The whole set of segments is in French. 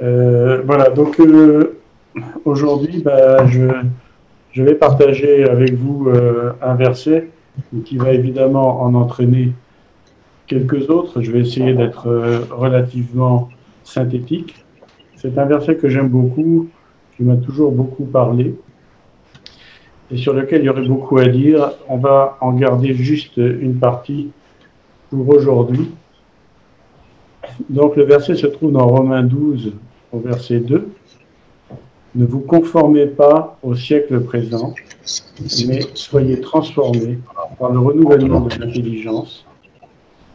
voilà, donc aujourd'hui, bah, je, je, vais partager avec vous un verset qui va évidemment en entraîner quelques autres. Je vais essayer d'être relativement synthétique. C'est un verset que j'aime beaucoup, qui m'a toujours beaucoup parlé et sur lequel il y aurait beaucoup à dire. On va en garder juste une partie pour aujourd'hui. Donc le verset se trouve dans Romains 12 au verset 2. Ne vous conformez pas au siècle présent, mais soyez transformés par le renouvellement de l'intelligence,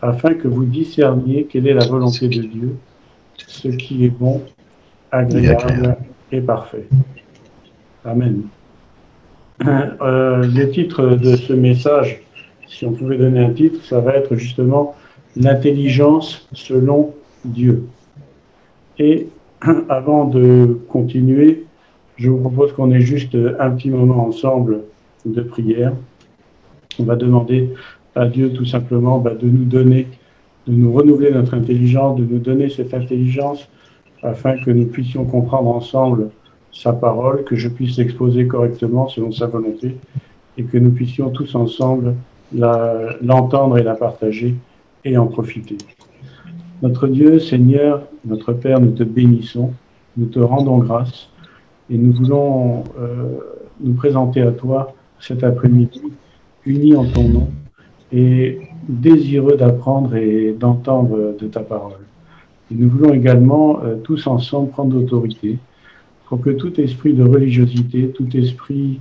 afin que vous discerniez quelle est la volonté de Dieu, ce qui est bon, agréable et parfait. Amen. Euh, les titres de ce message, si on pouvait donner un titre, ça va être justement l'intelligence selon Dieu. Et avant de continuer, je vous propose qu'on ait juste un petit moment ensemble de prière. On va demander à Dieu tout simplement bah, de nous donner, de nous renouveler notre intelligence, de nous donner cette intelligence afin que nous puissions comprendre ensemble sa parole, que je puisse l'exposer correctement selon sa volonté et que nous puissions tous ensemble l'entendre et la partager et en profiter. Notre Dieu, Seigneur, notre Père, nous te bénissons, nous te rendons grâce et nous voulons euh, nous présenter à toi cet après-midi, unis en ton nom et désireux d'apprendre et d'entendre de ta parole. Nous voulons également euh, tous ensemble prendre l'autorité pour que tout esprit de religiosité, tout esprit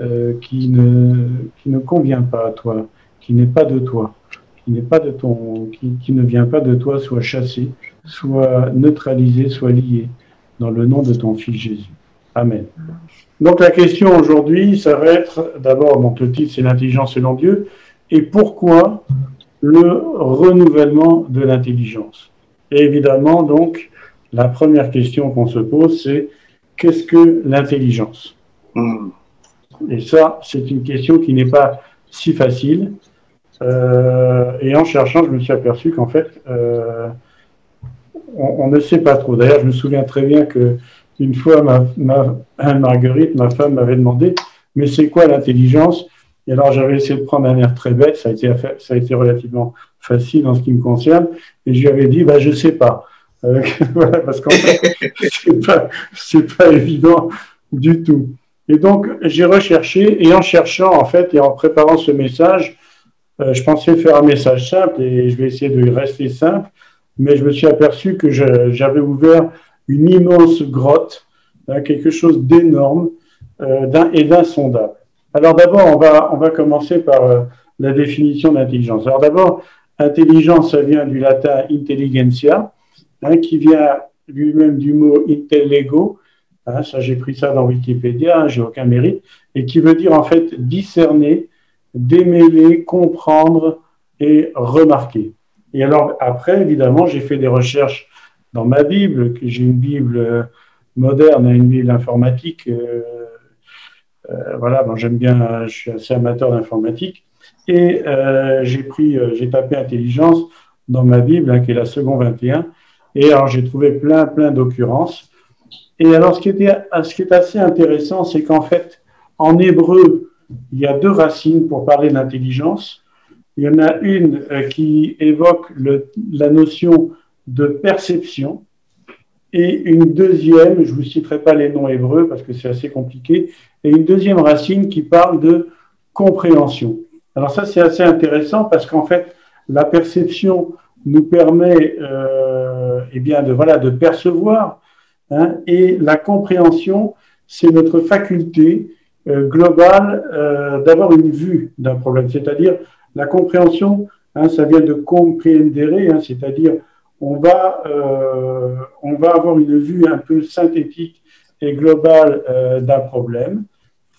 euh, qui, ne, qui ne convient pas à toi, qui n'est pas de toi, qui n'est pas de ton, qui, qui, ne vient pas de toi, soit chassé, soit neutralisé, soit lié dans le nom de ton Fils Jésus. Amen. Donc la question aujourd'hui, ça va être d'abord, donc le titre c'est l'intelligence selon Dieu, et pourquoi le renouvellement de l'intelligence? Et évidemment, donc, la première question qu'on se pose, c'est qu'est-ce que l'intelligence? Hmm. Et ça, c'est une question qui n'est pas si facile. Euh, et en cherchant, je me suis aperçu qu'en fait, euh, on, ne sait pas trop. D'ailleurs, je me souviens très bien que une fois, ma, Marguerite, ma femme, m'avait demandé, mais c'est quoi l'intelligence? Et alors, j'avais essayé de prendre un air très bête. Ça a été, ça a été relativement facile en ce qui me concerne. Et je lui avais dit, bah, je sais pas. Euh, voilà, parce qu'en fait, c'est pas, pas évident du tout. Et donc, j'ai recherché, et en cherchant, en fait, et en préparant ce message, euh, je pensais faire un message simple, et je vais essayer de rester simple, mais je me suis aperçu que j'avais ouvert une immense grotte, hein, quelque chose d'énorme euh, et d'insondable. Alors d'abord, on va, on va commencer par euh, la définition d'intelligence. Alors d'abord, intelligence, vient du latin intelligentsia, Hein, qui vient lui-même du mot intellego, hein, ça j'ai pris ça dans Wikipédia, j'ai aucun mérite, et qui veut dire en fait discerner, démêler, comprendre et remarquer. Et alors après, évidemment, j'ai fait des recherches dans ma Bible, que j'ai une Bible euh, moderne, une Bible informatique. Euh, euh, voilà, bon, j'aime bien, je suis assez amateur d'informatique. Et j'ai pris, j'ai tapé intelligence dans ma Bible, qui est la seconde 21, et alors, j'ai trouvé plein, plein d'occurrences. Et alors, ce qui, était, ce qui est assez intéressant, c'est qu'en fait, en hébreu, il y a deux racines pour parler d'intelligence. Il y en a une euh, qui évoque la notion de perception et une deuxième, je ne vous citerai pas les noms hébreux parce que c'est assez compliqué, et une deuxième racine qui parle de compréhension. Alors ça, c'est assez intéressant parce qu'en fait, la perception nous permet euh, eh bien de, voilà, de percevoir. Hein, et la compréhension, c'est notre faculté globale euh, d'avoir une vue d'un problème. C'est-à-dire, la compréhension, hein, ça vient de comprendere, hein, c'est-à-dire, on va, euh, on va avoir une vue un peu synthétique et globale euh, d'un problème.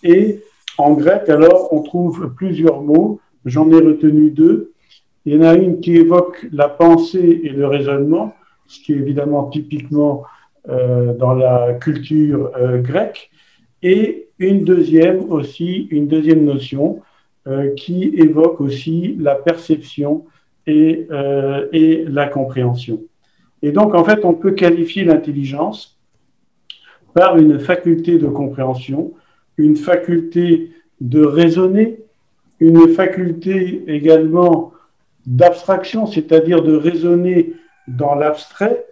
Et en grec, alors, on trouve plusieurs mots. J'en ai retenu deux. Il y en a une qui évoque la pensée et le raisonnement, ce qui est évidemment typiquement euh, dans la culture euh, grecque, et une deuxième aussi, une deuxième notion euh, qui évoque aussi la perception et, et la compréhension. Et donc, en fait, on peut qualifier l'intelligence par une faculté de compréhension, une faculté de raisonner, une faculté également d'abstraction, c'est-à-dire de raisonner dans l'abstrait,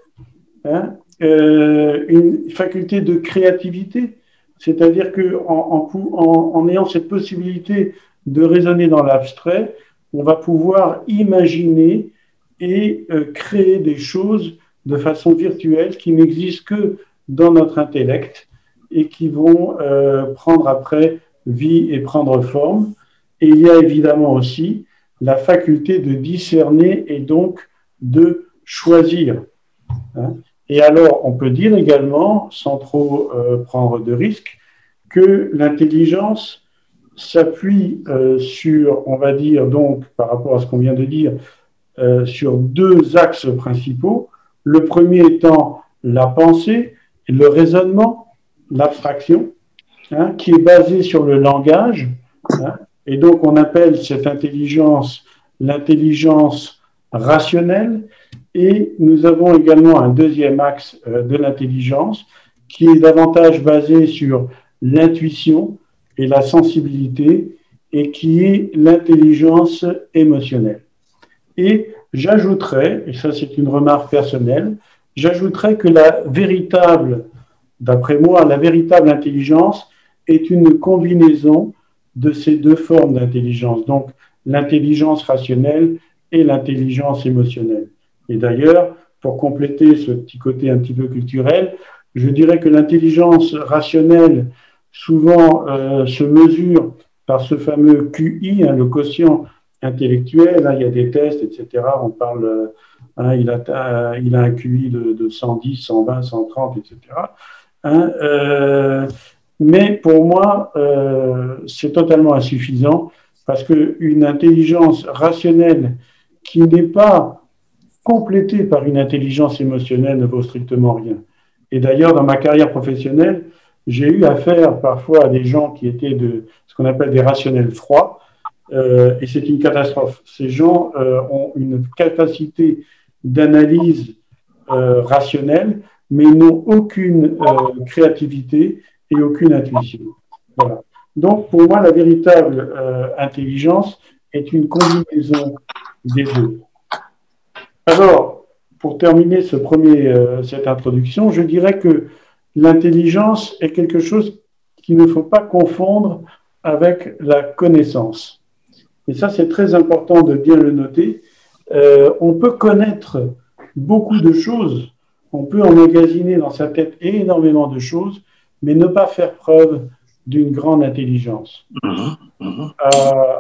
hein, euh, une faculté de créativité, c'est-à-dire qu'en en, en, ayant cette possibilité de raisonner dans l'abstrait, on va pouvoir imaginer et euh, créer des choses de façon virtuelle qui n'existent que dans notre intellect et qui vont euh, prendre après vie et prendre forme. Et il y a évidemment aussi la faculté de discerner et donc de choisir. Hein. Et alors, on peut dire également, sans trop euh, prendre de risques, que l'intelligence s'appuie euh, sur, on va dire donc, par rapport à ce qu'on vient de dire, euh, sur deux axes principaux. Le premier étant la pensée, le raisonnement, l'abstraction, hein, qui est basé sur le langage. Hein, et donc, on appelle cette intelligence l'intelligence rationnelle. Et nous avons également un deuxième axe euh, de l'intelligence qui est davantage basé sur l'intuition et la sensibilité et qui est l'intelligence émotionnelle. Et j'ajouterais, et ça c'est une remarque personnelle, j'ajouterais que la véritable, d'après moi, la véritable intelligence est une combinaison de ces deux formes d'intelligence, donc l'intelligence rationnelle et l'intelligence émotionnelle. Et d'ailleurs, pour compléter ce petit côté un petit peu culturel, je dirais que l'intelligence rationnelle souvent euh, se mesure par ce fameux QI, hein, le quotient intellectuel. Hein, il y a des tests, etc. On parle, euh, hein, il, a, il a un QI de, 110, 120, 130, etc. mais pour moi, euh, c'est totalement insuffisant parce qu'une intelligence rationnelle qui n'est pas complétée par une intelligence émotionnelle ne vaut strictement rien. Et d'ailleurs, dans ma carrière professionnelle, j'ai eu affaire parfois à des gens qui étaient de ce qu'on appelle des rationnels froids, euh, et c'est une catastrophe. Ces gens euh, ont une capacité d'analyse euh, rationnelle, mais n'ont aucune créativité et aucune intuition. Voilà. Donc, pour moi, la véritable intelligence est une combinaison des deux. Alors, pour terminer ce premier, cette introduction, je dirais que l'intelligence est quelque chose qu'il ne faut pas confondre avec la connaissance. Et ça, c'est très important de bien le noter. Euh, on peut connaître beaucoup de choses, on peut emmagasiner dans sa tête énormément de choses, mais ne pas faire preuve d'une grande intelligence. Euh,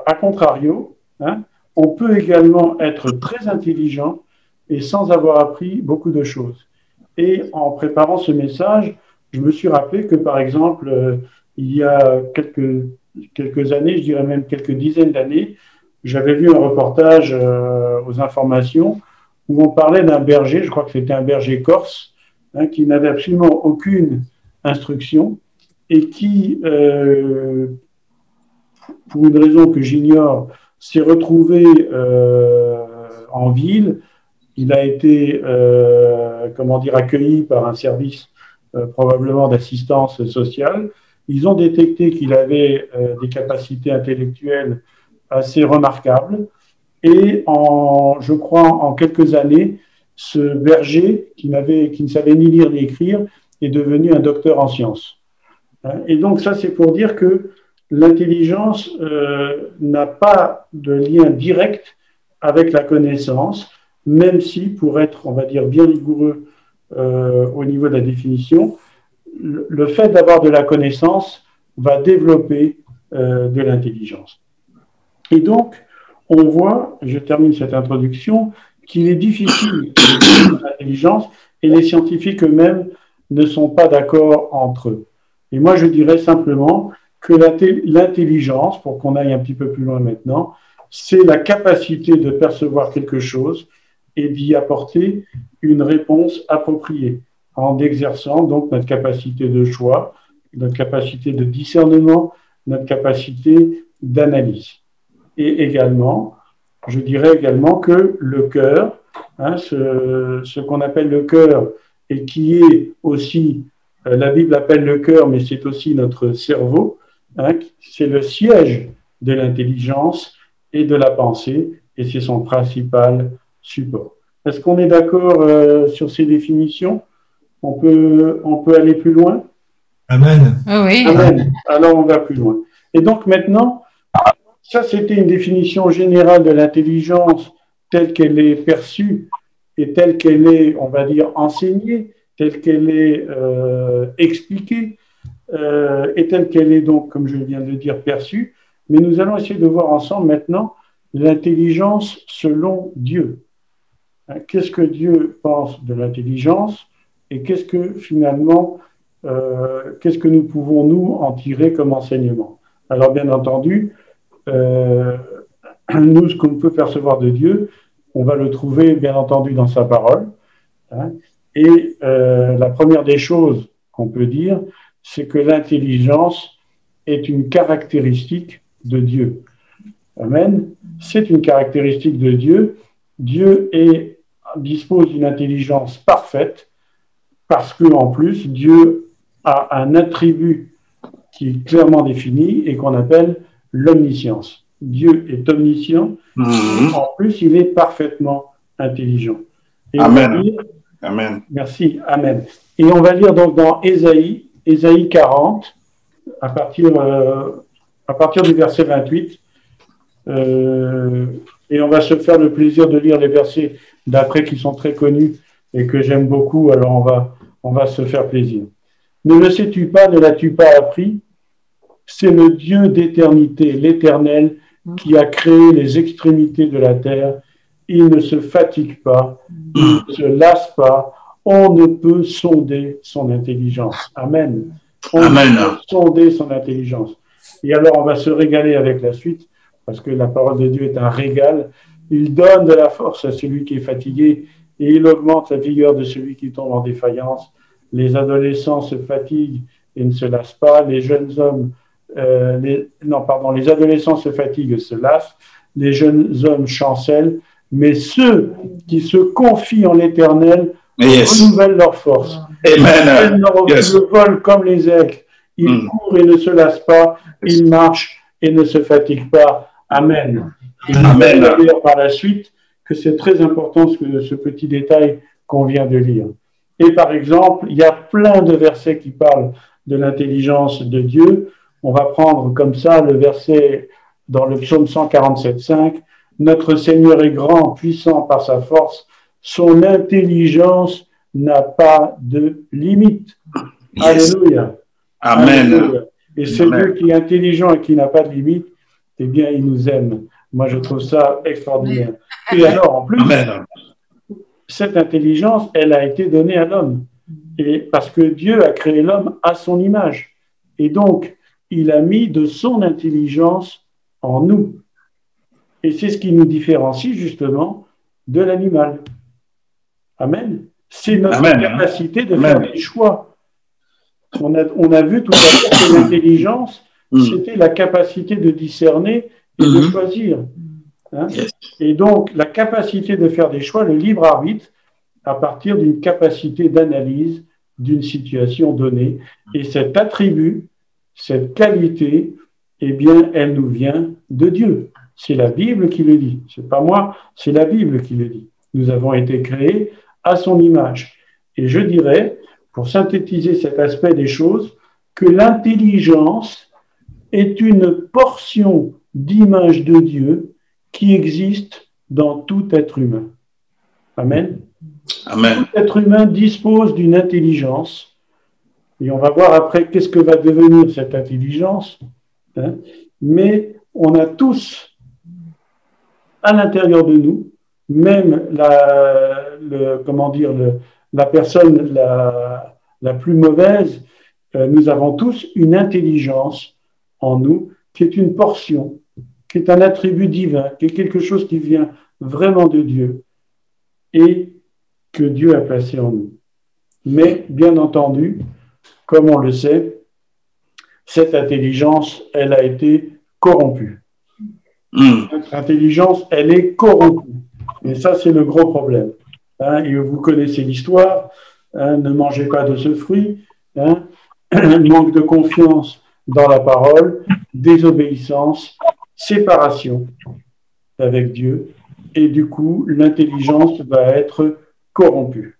a contrario, hein, on peut également être très intelligent et sans avoir appris beaucoup de choses. Et en préparant ce message, je me suis rappelé que, par exemple, euh, il y a quelques, années, je dirais même quelques dizaines d'années, j'avais vu un reportage euh, aux informations où on parlait d'un berger, je crois que c'était un berger corse, hein, qui n'avait absolument aucune instruction et qui, euh, pour une raison que j'ignore, s'est retrouvé en ville. Il a été, comment dire, accueilli par un service euh, probablement d'assistance sociale. Ils ont détecté qu'il avait euh, des capacités intellectuelles assez remarquables. Et en, je crois, en quelques années, ce berger, qui, qui ne savait ni lire ni écrire, est devenu un docteur en sciences. Hein, et donc ça, c'est pour dire que l'intelligence euh, n'a pas de lien direct avec la connaissance, même si, pour être, on va dire, bien rigoureux euh, au niveau de la définition, le fait d'avoir de la connaissance va développer euh, de l'intelligence. Et donc, on voit, je termine cette introduction, qu'il est difficile de l'intelligence et les scientifiques eux-mêmes ne sont pas d'accord entre eux. Et moi, je dirais simplement que l'intelligence, pour qu'on aille un petit peu plus loin maintenant, c'est la capacité de percevoir quelque chose et d'y apporter une réponse appropriée en exerçant donc notre capacité de choix, notre capacité de discernement, notre capacité d'analyse. Et également, je dirais également que le cœur hein, ce, qu'on appelle le cœur, et qui est aussi, euh, la Bible appelle le cœur, mais c'est aussi notre cerveau, hein, c'est le siège de l'intelligence et de la pensée, et c'est son principal support. Est-ce qu'on est, d'accord euh, sur ces définitions? On peut, on peut aller plus loin? Amen. Oui. Amen. Alors on va plus loin. Et donc maintenant, ça c'était une définition générale de l'intelligence telle qu'elle est perçue et telle qu'elle est, on va dire, enseignée, telle qu'elle est euh, expliquée euh, et telle qu'elle est donc, comme je viens de le dire, perçue. Mais nous allons essayer de voir ensemble maintenant l'intelligence selon Dieu. Hein, qu'est-ce que Dieu pense de l'intelligence et qu'est-ce que finalement, euh, qu'est-ce que nous pouvons nous en tirer comme enseignement Alors bien entendu, euh, nous, ce qu'on peut percevoir de Dieu, on va le trouver bien entendu dans sa parole. Hein, et euh, la première des choses qu'on peut dire, c'est que l'intelligence est une caractéristique de Dieu. Amen. C'est une caractéristique de Dieu. Dieu est dispose d'une intelligence parfaite parce que en plus Dieu a un attribut qui est clairement défini et qu'on appelle l'omniscience. Dieu est omniscient, mhm. en plus il est parfaitement intelligent. Amen. Amen. Merci, Amen. Et on va lire donc dans Ésaïe, Ésaïe 40, à partir, euh, à partir du verset 28. Euh, et on va se faire le plaisir de lire les versets d'après qui sont très connus et que j'aime beaucoup, alors on va, on va se faire plaisir. Ne le sais-tu pas, ne l'as-tu pas appris? C'est le Dieu d'éternité, l'Éternel, qui a créé les extrémités de la terre. Il ne se fatigue pas, il ne se lasse pas. On ne peut sonder son intelligence. Amen. On Amen. peut sonder son intelligence. Et alors, on va se régaler avec la suite, parce que la parole de Dieu est un régal. Il donne de la force à celui qui est fatigué et il augmente la vigueur de celui qui tombe en défaillance. Les adolescents se fatiguent et ne se lassent pas. Les jeunes hommes, euh, les, non, pardon, les adolescents se fatiguent et se lassent. Les jeunes hommes chancellent. Mais ceux qui se confient en l'éternel renouvellent leur force. Amen. Ils volent comme les aigles. Ils mm. courent et ne se lassent pas. Ils marchent et ne se fatiguent pas. Amen. Amen. dire par la suite que c'est très important ce, ce petit détail qu'on vient de lire. Et par exemple, il y a plein de versets qui parlent de l'intelligence de Dieu. On va prendre comme ça le verset dans le psaume 147.5. Notre Seigneur est grand, puissant par sa force. Son intelligence n'a pas de limite. Alléluia. Amen. Et c'est Dieu qui est intelligent et qui n'a pas de limite, eh bien, il nous aime. Moi, je trouve ça extraordinaire. Et alors, en plus, cette intelligence, elle a été donnée à l'homme. Et parce que Dieu a créé l'homme à son image. Et donc, il a mis de son intelligence en nous. Et c'est ce qui nous différencie justement de l'animal. Amen. C'est notre capacité de faire des choix. On a, on a vu tout à l'heure que l'intelligence, mm. c'était la capacité de discerner et de mm-hmm. choisir. Hein. Et donc, la capacité de faire des choix, le libre arbitre, à partir d'une capacité d'analyse d'une situation donnée. Et cet attribut, cette qualité, eh bien, elle nous vient de Dieu. C'est la Bible qui le dit. C'est pas moi, c'est la Bible qui le dit. Nous avons été créés à son image. Et je dirais, pour synthétiser cet aspect des choses, que l'intelligence est une portion d'image de Dieu qui existe dans tout être humain. Amen. Amen. Tout être humain dispose d'une intelligence, et on va voir après qu'est-ce que va devenir cette intelligence, hein. mais on a tous à l'intérieur de nous, même la, le, comment dire, la personne la, la plus mauvaise, euh, nous avons tous une intelligence en nous qui est une portion qui est un attribut divin, qui est quelque chose qui vient vraiment de Dieu et que Dieu a placé en nous. Mais bien entendu, comme on le sait, cette intelligence, elle a été corrompue. Hmm. Notre intelligence, elle est corrompue. Et ça, c'est le gros problème. hein, et vous connaissez l'histoire, hein, ne mangez pas de ce fruit, hein, manque de confiance dans la parole, désobéissance, séparation avec Dieu, et du coup, l'intelligence va être corrompue.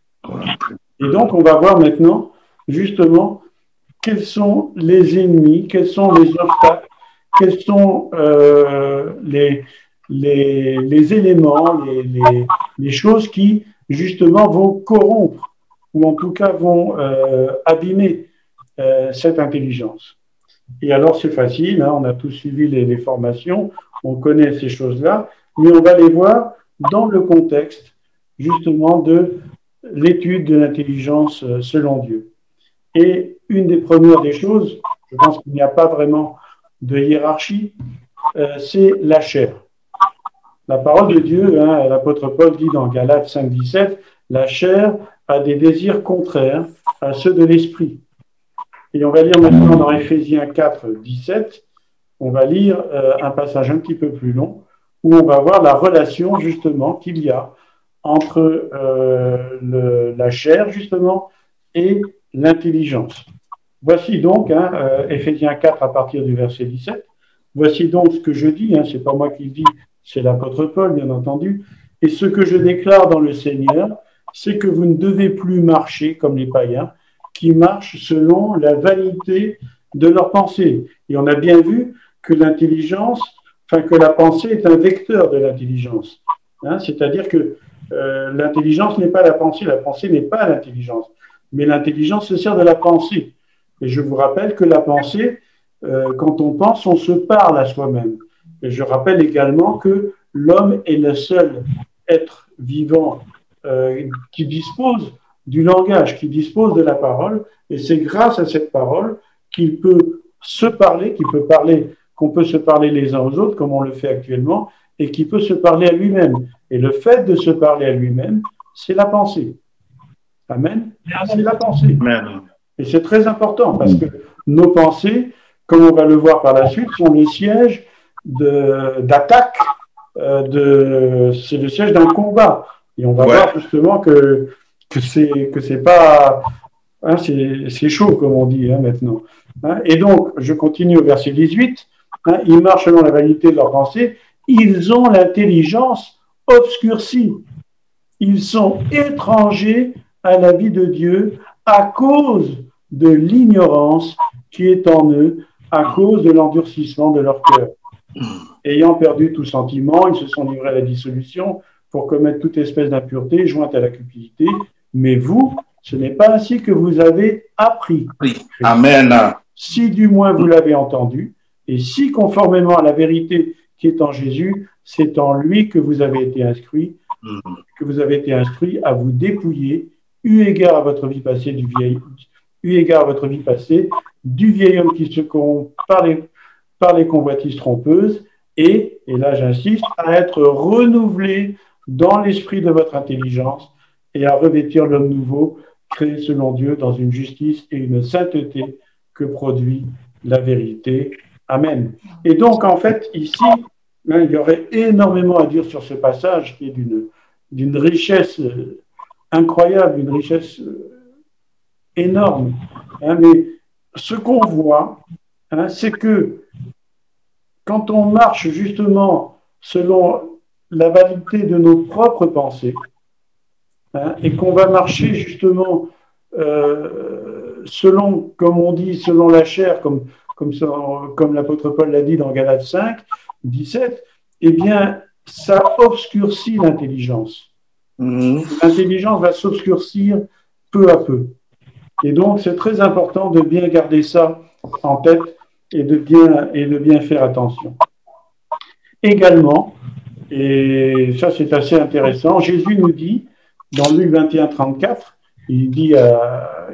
Et donc, on va voir maintenant, justement, quels sont les ennemis, quels sont les obstacles, quels sont euh, les, éléments, les, les, choses qui, justement, vont corrompre, ou en tout cas vont euh, abîmer euh, cette intelligence. Et alors, c'est facile, hein, on a tous suivi les, formations, on connaît ces choses-là, mais on va les voir dans le contexte justement de l'étude de l'intelligence euh, selon Dieu. Et une des premières des choses, je pense qu'il n'y a pas vraiment de hiérarchie, euh, c'est la chair. La parole de Dieu, hein, l'apôtre Paul dit dans Galates 5, 17, la chair a des désirs contraires à ceux de l'esprit. Et on va lire maintenant dans Éphésiens 4, 17, on va lire euh, un passage un petit peu plus long où on va voir la relation justement qu'il y a entre euh, la chair justement et l'intelligence. Voici donc, hein, euh, Éphésiens 4 à partir du verset 17, voici donc ce que je dis, hein, c'est pas moi qui le dis, c'est l'apôtre Paul bien entendu, et ce que je déclare dans le Seigneur, c'est que vous ne devez plus marcher comme les païens, qui marchent selon la vanité de leurs pensées. Et on a bien vu que l'intelligence enfin que la pensée est un vecteur de l'intelligence. Hein, C'est-à-dire que euh, l'intelligence n'est pas la pensée, la pensée n'est pas l'intelligence, mais l'intelligence se sert de la pensée. Et je vous rappelle que la pensée, euh, quand on pense, on se parle à soi-même. Et je rappelle également que l'homme est le seul être vivant euh, qui dispose du langage, qui dispose de la parole, et c'est grâce à cette parole qu'il peut se parler, qu'il peut parler qu'on peut se parler les uns aux autres, comme on le fait actuellement, et qui peut se parler à lui-même. Et le fait de se parler à lui-même, c'est la pensée. Amen. C'est la pensée. Et c'est très important parce que nos pensées, comme on va le voir par la suite, sont les sièges d'attaque, euh, c'est le siège d'un combat. Et on va voir justement que, que c'est que c'est pas hein, c'est chaud comme on dit hein, maintenant. Hein. Et donc je continue au verset 18. Hein, ils marchent selon la vanité de leur pensée, ils ont l'intelligence obscurcie. Ils sont étrangers à la vie de Dieu à cause de l'ignorance qui est en eux, à cause de l'endurcissement de leur cœur. Ayant perdu tout sentiment, ils se sont livrés à la dissolution pour commettre toute espèce d'impureté jointe à la cupidité. Mais vous, ce n'est pas ainsi que vous avez appris. Amen. Si du moins vous l'avez entendu, et si, conformément à la vérité qui est en Jésus, c'est en lui que vous avez été inscrit, mm. que vous avez été instruit à vous dépouiller, eu égard à votre vie passée du vieil, eu égard à votre vie passée, du vieil homme qui se corrompt par les, par les convoitises trompeuses, et, et là j'insiste, à être renouvelé dans l'esprit de votre intelligence et à revêtir l'homme nouveau, créé selon Dieu dans une justice et une sainteté que produit la vérité. Amen. Et donc, en fait, ici, hein, il y aurait énormément à dire sur ce passage qui est d'une richesse euh, incroyable, d'une richesse euh, énorme. Hein, mais ce qu'on voit, hein, c'est que quand on marche justement selon la validité de nos propres pensées, et qu'on va marcher justement euh, selon, comme on dit, selon la chair, comme comme, comme l'apôtre Paul l'a dit dans Galates 5, 17, eh bien, ça obscurcit l'intelligence. Mhm. L'intelligence va s'obscurcir peu à peu. Et donc, c'est très important de bien garder ça en tête et de bien, et de bien faire attention. Également, et ça c'est assez intéressant, Jésus nous dit, dans Luc 21, 34, il, dit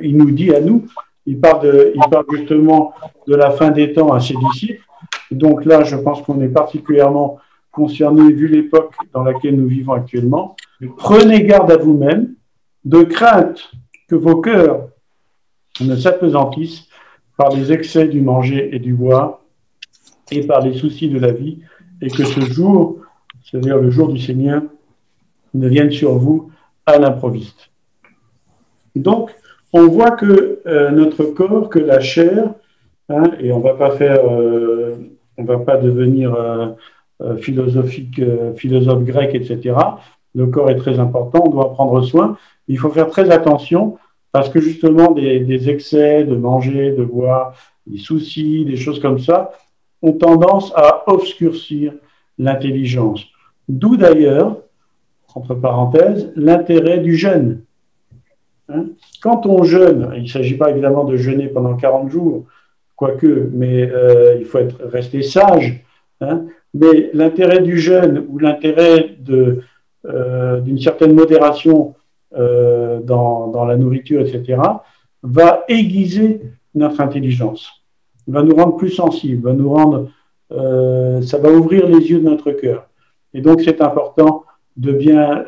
il nous dit à nous, il parle, de, il parle justement de la fin des temps à ses disciples. Donc là, je pense qu'on est particulièrement concerné vu l'époque dans laquelle nous vivons actuellement. Prenez garde à vous-même, de crainte que vos cœurs ne s'apesantissent par les excès du manger et du boire et par les soucis de la vie, et que ce jour, c'est-à-dire le jour du Seigneur, ne vienne sur vous à l'improviste. Donc, on voit que euh, notre corps, que la chair, hein, et on va euh, va pas devenir euh, philosophique, philosophe grec, etc. Le corps est très important, on doit prendre soin. Il faut faire très attention parce que justement des excès de manger, de boire, des soucis, des choses comme ça, ont tendance à obscurcir l'intelligence. D'où d'ailleurs, entre parenthèses, l'intérêt du jeûne. Hein? Quand on jeûne, il ne s'agit pas évidemment de jeûner pendant 40 jours, quoique, mais euh, il faut rester sage. Hein? mais l'intérêt du jeûne ou l'intérêt euh, d'une certaine modération euh, dans, dans, la nourriture, etc., va aiguiser notre intelligence, va nous rendre plus sensibles, va nous rendre, ça va ouvrir les yeux de notre cœur. Et donc c'est important de bien,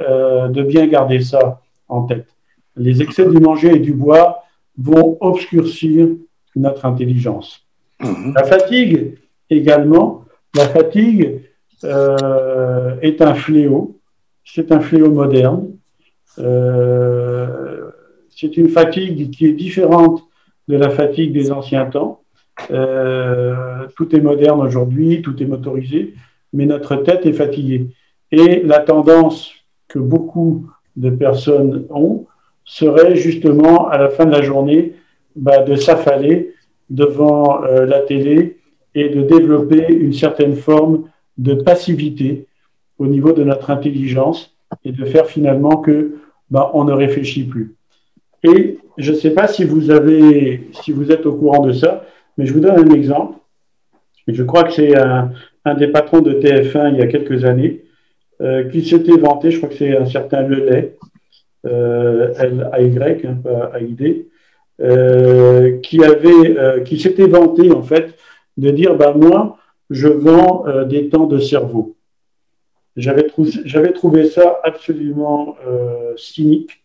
de bien garder ça en tête les excès du manger et du bois vont obscurcir notre intelligence. Mhm. La fatigue également, la fatigue euh, est un fléau, c'est un fléau moderne. Euh, c'est une fatigue qui est différente de la fatigue des anciens temps. Euh, tout est moderne aujourd'hui, tout est motorisé, mais notre tête est fatiguée. Et la tendance que beaucoup de personnes ont, serait justement à la fin de la journée bah, de s'affaler devant euh, la télé et de développer une certaine forme de passivité au niveau de notre intelligence et de faire finalement que bah, on ne réfléchit plus. Et je ne sais pas si vous avez, si vous êtes au courant de ça, mais je vous donne un exemple. Je crois que c'est un, des patrons de TF1 il y a quelques années euh, qui s'était vanté, je crois que c'est un certain Lelay, euh, L-A-Y, hein, pas A-I-D, euh, qui, s'était vanté en fait de dire bah, moi, je vends des temps de cerveau. J'avais trouvé, j'avais trouvé ça absolument cynique,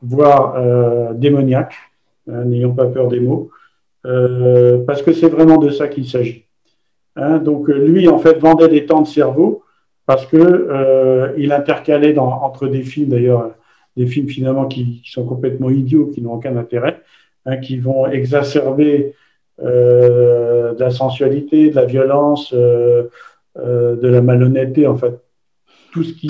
voire démoniaque, hein, n'ayons pas peur des mots, parce que c'est vraiment de ça qu'il s'agit. Hein, donc lui, en fait, vendait des temps de cerveau parce que il intercalait dans, entre des films, d'ailleurs, des films finalement qui, sont complètement idiots, qui n'ont aucun intérêt, hein, qui vont exacerber euh, de la sensualité, de la violence, euh, euh, de la malhonnêteté, en fait, tout ce qui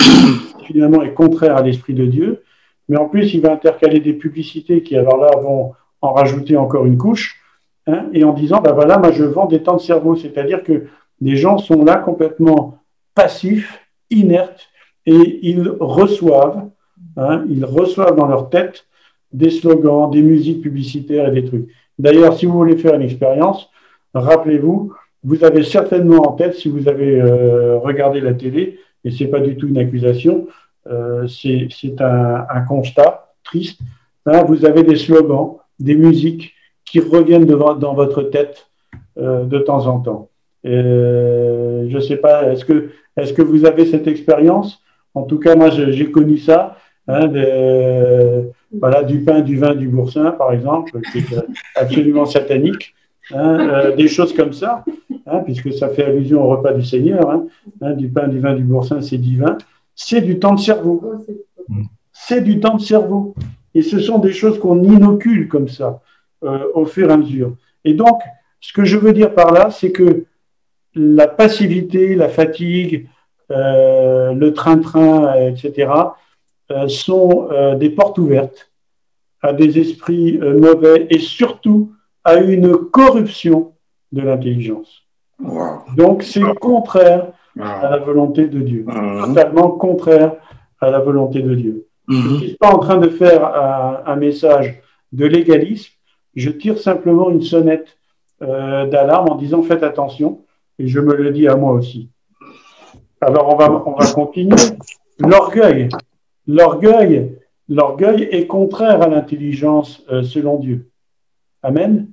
finalement est contraire à l'esprit de Dieu. Mais en plus, il va intercaler des publicités qui, alors là, vont en rajouter encore une couche, hein, et en disant, ben voilà, moi je vends des temps de cerveau, c'est-à-dire que les gens sont là complètement passifs, inertes, et ils reçoivent Hein, ils reçoivent dans leur tête des slogans, des musiques publicitaires et des trucs. D'ailleurs, si vous voulez faire une expérience, rappelez-vous, vous avez certainement en tête, si vous avez euh, regardé la télé, et ce n'est pas du tout une accusation, euh, c'est un, constat triste, hein, vous avez des slogans, des musiques qui reviennent dans votre tête euh, de temps en temps. je ne sais pas, est-ce que, est -ce que vous avez cette expérience? En tout cas, moi, j'ai connu ça. Hein, voilà, du pain, du vin, du boursin, par exemple, qui est absolument satanique. Hein, euh, des choses comme ça, hein, puisque ça fait allusion au repas du Seigneur. du pain, du vin, du boursin, c'est divin. C'est du temps de cerveau. C'est du temps de cerveau. Et ce sont des choses qu'on inocule comme ça, euh, au fur et à mesure. Et donc, ce que je veux dire par là, c'est que la passivité, la fatigue, euh, le train-train, etc., euh, sont euh, des portes ouvertes à des esprits mauvais et surtout à une corruption de l'intelligence. Donc c'est contraire à la volonté de Dieu, totalement contraire à la volonté de Dieu. Je ne suis pas en train de faire un, message de légalisme, je tire simplement une sonnette d'alarme en disant faites attention, et je me le dis à moi aussi. Alors on va, on va continuer. L'orgueil, L'orgueil, l'orgueil est contraire à l'intelligence euh, selon Dieu. Amen.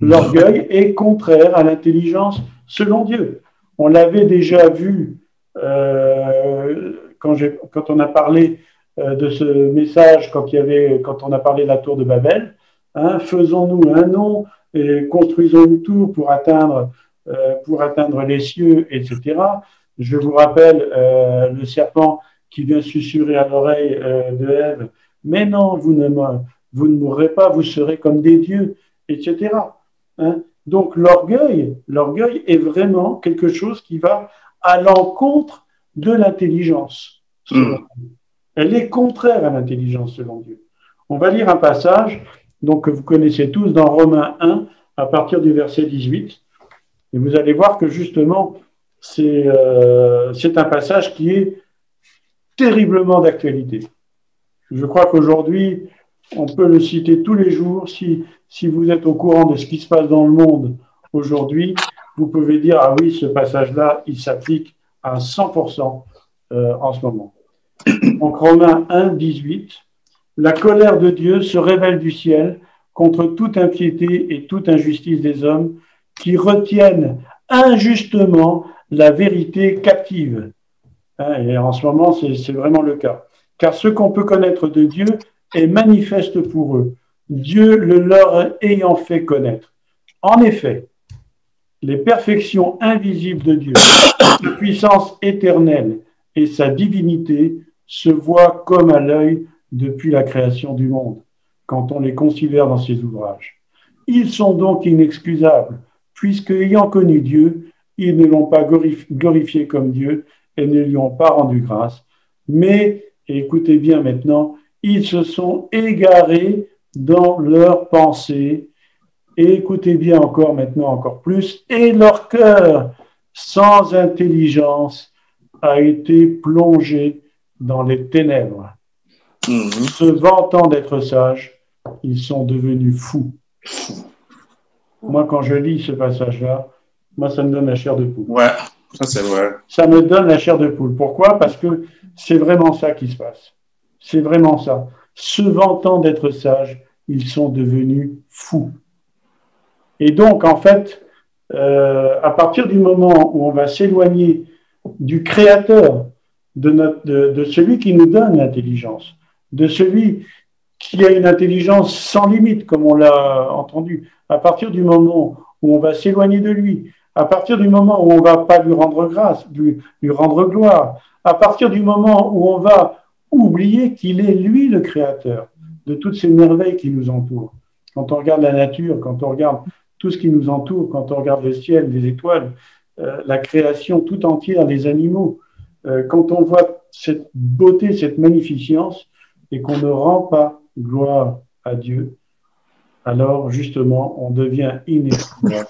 L'orgueil est contraire à l'intelligence selon Dieu. On l'avait déjà vu euh, quand, on a parlé euh, de ce message, quand on a parlé de la tour de Babel. Hein, Faisons-nous un nom et construisons une tour pour atteindre, pour atteindre les cieux, etc. Je vous rappelle le serpent qui vient susurrer à l'oreille euh, de Ève, mais non, vous ne, vous ne mourrez pas, vous serez comme des dieux, etc. Hein. Donc l'orgueil, l'orgueil est vraiment quelque chose qui va à l'encontre de l'intelligence. Hmm. Elle est contraire à l'intelligence selon Dieu. On va lire un passage donc, que vous connaissez tous dans Romains 1 à partir du verset 18. Et vous allez voir que justement, euh, c'est un passage qui est terriblement d'actualité. Je crois qu'aujourd'hui, on peut le citer tous les jours. Si, vous êtes au courant de ce qui se passe dans le monde aujourd'hui, vous pouvez dire, ah oui, ce passage-là, il s'applique à 100% euh, en ce moment. Donc Romains 1, 18, la colère de Dieu se révèle du ciel contre toute impiété et toute injustice des hommes qui retiennent injustement la vérité captive. Hein, et en ce moment, c'est vraiment le cas. Car ce qu'on peut connaître de Dieu est manifeste pour eux, Dieu le leur ayant fait connaître. En effet, les perfections invisibles de Dieu, sa puissance éternelle et sa divinité se voient comme à l'œil depuis la création du monde, quand on les considère dans ses ouvrages. Ils sont donc inexcusables, puisque ayant connu Dieu, ils ne l'ont pas glorifié comme Dieu et ne lui ont pas rendu grâce, mais, écoutez bien maintenant, ils se sont égarés dans leurs pensées, et écoutez bien encore maintenant encore plus, et leur cœur, sans intelligence, a été plongé dans les ténèbres. Mhm. Se vantant d'être sages, ils sont devenus fous. Moi, quand je lis ce passage-là, moi, ça me donne la chair de poule. Ouais, ça c'est vrai. Ça me donne la chair de poule. Pourquoi? Parce que c'est vraiment ça qui se passe. C'est vraiment ça. Se vantant d'être sages, ils sont devenus fous. Et donc, en fait, euh, à partir du moment où on va s'éloigner du Créateur, de, notre, de celui qui nous donne l'intelligence, de celui qui a une intelligence sans limite, comme on l'a entendu, à partir du moment où on va s'éloigner de lui, à partir du moment où on va pas lui rendre grâce, lui, lui rendre gloire, à partir du moment où on va oublier qu'il est lui le créateur de toutes ces merveilles qui nous entourent. Quand on regarde la nature, quand on regarde tout ce qui nous entoure, quand on regarde le ciel, les étoiles, euh, la création tout entière, les animaux, euh, quand on voit cette beauté, cette magnificence, et qu'on ne rend pas gloire à Dieu, alors justement, on devient inexplicable.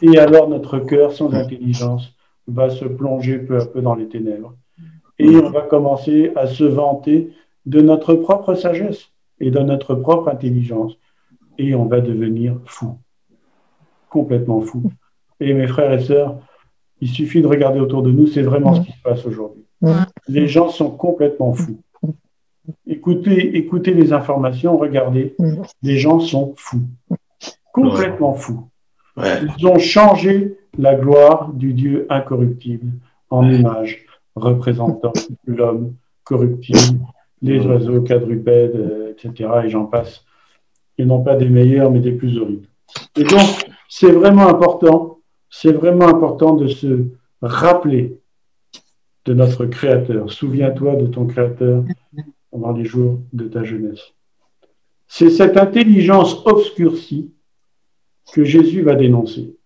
Et alors notre cœur, sans intelligence, va se plonger peu à peu dans les ténèbres. Et on va commencer à se vanter de notre propre sagesse et de notre propre intelligence. Et on va devenir fou, complètement fou. Et mes frères et sœurs, il suffit de regarder autour de nous, c'est vraiment ce qui se passe aujourd'hui. Les gens sont complètement fous. Écoutez, écoutez les informations, regardez, les gens sont fous, complètement fous. Ils ont changé la gloire du Dieu incorruptible en image représentant l'homme corruptible, les oiseaux quadrupèdes, euh, etc. Et j'en passe. Ils n'ont pas des meilleurs, mais des plus horribles. Et donc, c'est vraiment important, c'est vraiment important de se rappeler de notre Créateur. Souviens-toi de ton Créateur pendant les jours de ta jeunesse. C'est cette intelligence obscurcie que Jésus va dénoncer.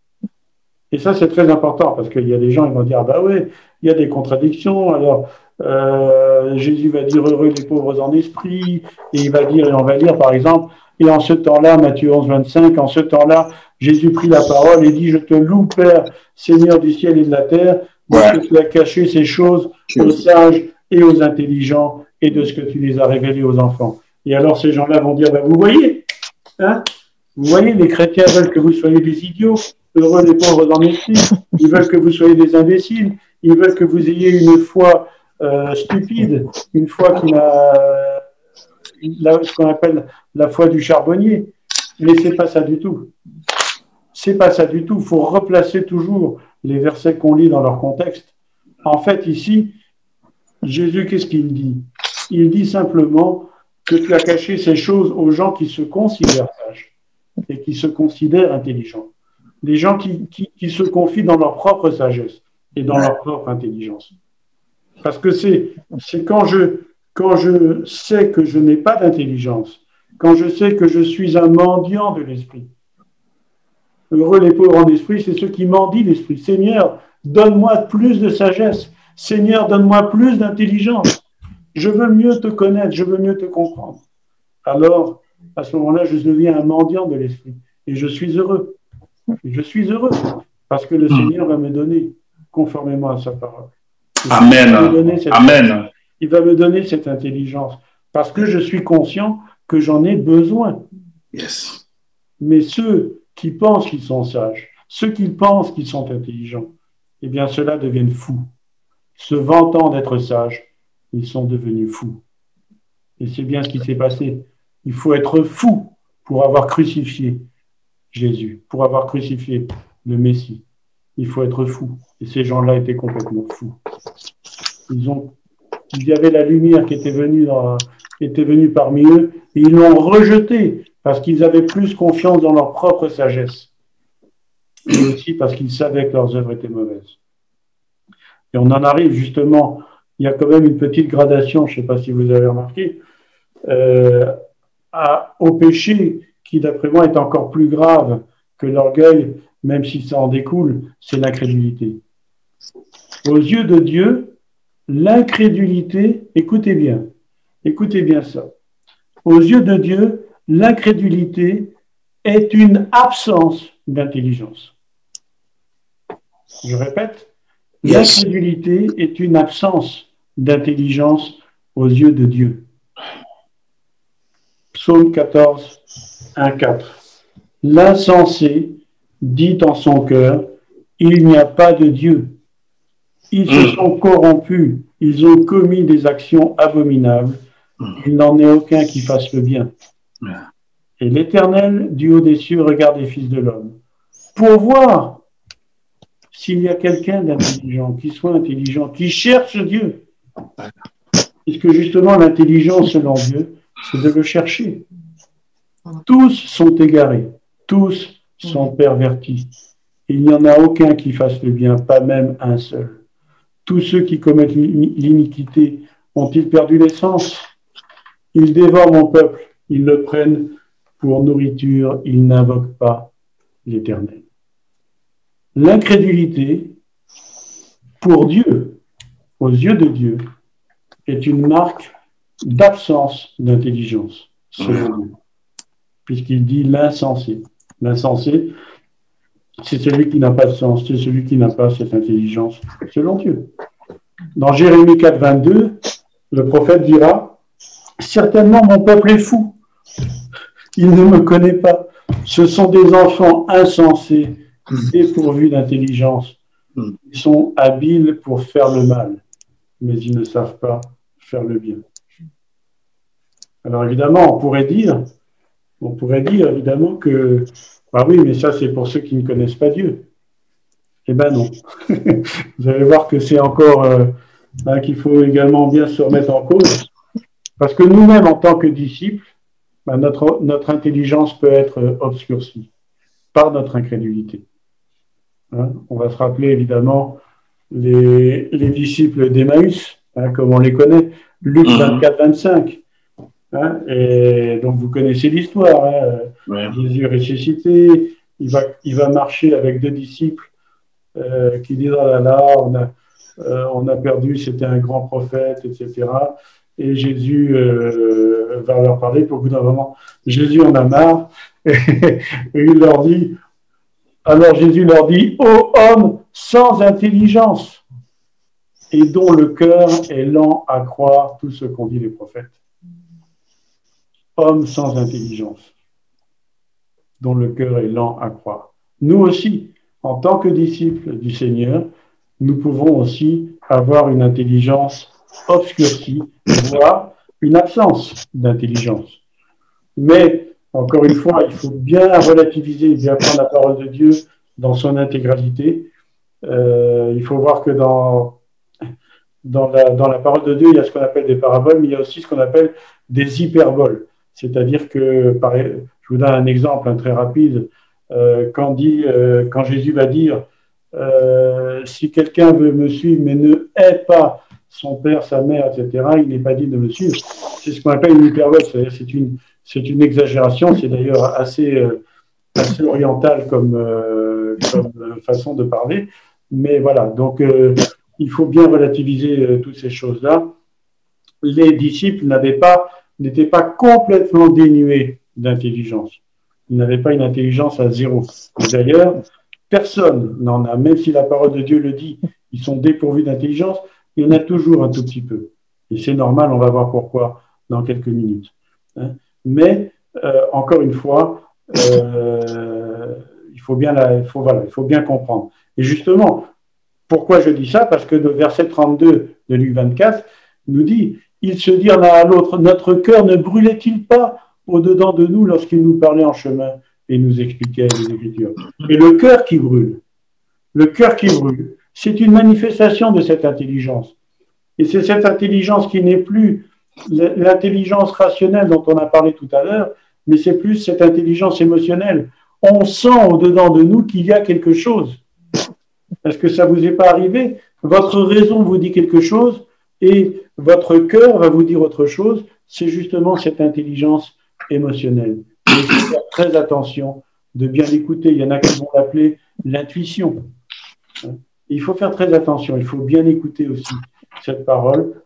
Et ça, c'est très important parce qu'il y a des gens qui vont dire, ah bah ouais, il y a des contradictions. Alors, euh, Jésus va dire heureux les pauvres en esprit, et il va dire, et on va lire par exemple, et en ce temps-là, Matthieu 11, 25, en ce temps-là, Jésus prit la parole et dit, je te loue, Père, Seigneur du ciel et de la terre, parce que tu as caché ces choses aux sages et aux intelligents et de ce que tu les as révélés aux enfants. Et alors ces gens-là vont dire, bah, vous voyez, hein, vous voyez, les chrétiens veulent que vous soyez des idiots, heureux les pauvres dans l'esprit, ils veulent que vous soyez des imbéciles, ils veulent que vous ayez une foi euh, stupide, une foi qui n'a ce qu'on appelle la foi du charbonnier. Mais c'est pas ça du tout. C'est pas ça du tout. Il faut replacer toujours les versets qu'on lit dans leur contexte. En fait, ici, Jésus, qu'est-ce qu'il dit? Il dit simplement que tu as caché ces choses aux gens qui se considèrent sages et qui se considèrent intelligents. Des gens qui, qui, se confient dans leur propre sagesse et dans leur propre intelligence. Parce que c'est quand je, quand je sais que je n'ai pas d'intelligence, quand je sais que je suis un mendiant de l'esprit. Heureux les pauvres en esprit, c'est ceux qui mendient l'esprit. Seigneur, donne-moi plus de sagesse. Seigneur, donne-moi plus d'intelligence. Je veux mieux te connaître, je veux mieux te comprendre. Alors, à ce moment-là, je deviens un mendiant de l'esprit. Et je suis heureux. Je suis heureux parce que le hmm. Seigneur va me donner conformément à sa parole. Amen. Amen. Il va me donner cette intelligence parce que je suis conscient que j'en ai besoin. Yes. Mais ceux qui pensent qu'ils sont sages, ceux qui pensent qu'ils sont intelligents, eh bien, ceux-là deviennent fous. Se vantant d'être sages, ils sont devenus fous. Et c'est bien ce qui s'est passé. Il faut être fou pour avoir crucifié Jésus, pour avoir crucifié le Messie. Il faut être fou. Et ces gens-là étaient complètement fous. Ils ont, il y avait la lumière qui était venue, parmi eux, et ils l'ont rejetée parce qu'ils avaient plus confiance dans leur propre sagesse. Et aussi parce qu'ils savaient que leurs œuvres étaient mauvaises. Et on en arrive justement, il y a quand même une petite gradation, je ne sais pas si vous avez remarqué, euh, au péché qui, d'après moi, est encore plus grave que l'orgueil, même si ça en découle, c'est l'incrédulité. Aux yeux de Dieu, l'incrédulité, écoutez bien, écoutez bien ça. Aux yeux de Dieu, l'incrédulité est une absence d'intelligence. Je répète, l'incrédulité est une absence d'intelligence aux yeux de Dieu. Psaume 14, 1, 4. L'insensé dit en son cœur, il n'y a pas de Dieu. Ils se hmm. sont corrompus, ils ont commis des actions abominables, hmm. il n'en est aucun qui fasse le bien. Et l'Éternel, du haut des cieux, regarde les fils de l'homme, pour voir s'il y a quelqu'un d'intelligent, qui soit intelligent, qui cherche Dieu. Puisque justement, l'intelligence selon Dieu, c'est de le chercher. Tous sont égarés, tous sont pervertis. Il n'y en a aucun qui fasse le bien, pas même un seul. Tous ceux qui commettent l'iniquité ont-ils perdu l'essence? Ils dévorent mon peuple, ils le prennent pour nourriture, ils n'invoquent pas l'Éternel. L'incrédulité, pour Dieu, aux yeux de Dieu, est une marque d'absence d'intelligence, selon lui, puisqu'il dit l'insensé. L'insensé, c'est celui qui n'a pas de sens, c'est celui qui n'a pas cette intelligence, selon Dieu. Dans Jérémie 4, 22, le prophète dira, certainement mon peuple est fou, il ne me connaît pas, ce sont des enfants insensés, dépourvus d'intelligence, ils sont habiles pour faire le mal, mais ils ne savent pas faire le bien. Alors évidemment, on pourrait dire, on pourrait dire évidemment que, bah oui, mais ça c'est pour ceux qui ne connaissent pas Dieu. Eh ben non. Vous allez voir que c'est encore euh, hein, qu'il faut également bien se remettre en cause, parce que nous-mêmes en tant que disciples, notre, notre intelligence peut être obscurcie par notre incrédulité. Hein, on va se rappeler évidemment les, les disciples d'Emmaüs, hein, comme on les connaît, Luc 24, mhm. 25. Hein, et donc vous connaissez l'histoire. Jésus ressuscité, il va, il va marcher avec deux disciples euh, qui disent oh là là, on a, euh, on a perdu, c'était un grand prophète, etc. Et Jésus euh, va leur parler pour bout d'un moment. Jésus en a marre et, il leur dit. Alors Jésus leur dit, ô homme sans intelligence, et dont le cœur est lent à croire tout ce qu'ont dit les prophètes. Homme sans intelligence, dont le cœur est lent à croire. Nous aussi, en tant que disciples du Seigneur, nous pouvons aussi avoir une intelligence obscurcie, voire une absence d'intelligence. Mais, encore une fois, il faut bien relativiser, bien prendre la parole de Dieu dans son intégralité. Euh, il faut voir que dans dans la, dans la parole de Dieu, il y a ce qu'on appelle des paraboles, mais il y a aussi ce qu'on appelle des hyperboles. C'est-à-dire que, je vous donne un exemple très rapide, euh, quand, dit, euh, quand Jésus va dire, si quelqu'un veut me suivre mais ne hait pas son père, sa mère, etc., il n'est pas dit de me suivre. C'est ce qu'on appelle une hyperbole, c'est une, c'est une exagération, c'est d'ailleurs assez, euh, oriental comme, euh, comme, façon de parler. Mais voilà, donc il faut bien relativiser toutes ces choses-là. Les disciples n'étaient pas complètement dénués d'intelligence. Ils n'avaient pas une intelligence à zéro. D'ailleurs, personne n'en a, même si la parole de Dieu le dit, ils sont dépourvus d'intelligence, il y en a toujours un tout petit peu. Et c'est normal, on va voir pourquoi dans quelques minutes. Hein. Mais, euh, encore une fois, euh, il, faut bien il, faut, voilà, il faut bien comprendre. Et justement, pourquoi je dis ça? Parce que le verset 32 de Luc 24 nous dit, ils se dirent l'un à l'autre, notre cœur ne brûlait-il pas au-dedans de nous lorsqu'il nous parlait en chemin? Et nous expliquait les Écritures. Et le cœur qui brûle, le cœur qui brûle, c'est une manifestation de cette intelligence. Et c'est cette intelligence qui n'est plus l'intelligence rationnelle dont on a parlé tout à l'heure, mais c'est plus cette intelligence émotionnelle. On sent au-dedans de nous qu'il y a quelque chose. Est-ce que ça vous est pas arrivé? Votre raison vous dit quelque chose et votre cœur va vous dire autre chose. C'est justement cette intelligence émotionnelle. il faut faire très attention de bien l'écouter. Il y en a qui vont l'appeler l'intuition. Il faut faire très attention. Il faut bien écouter aussi cette parole,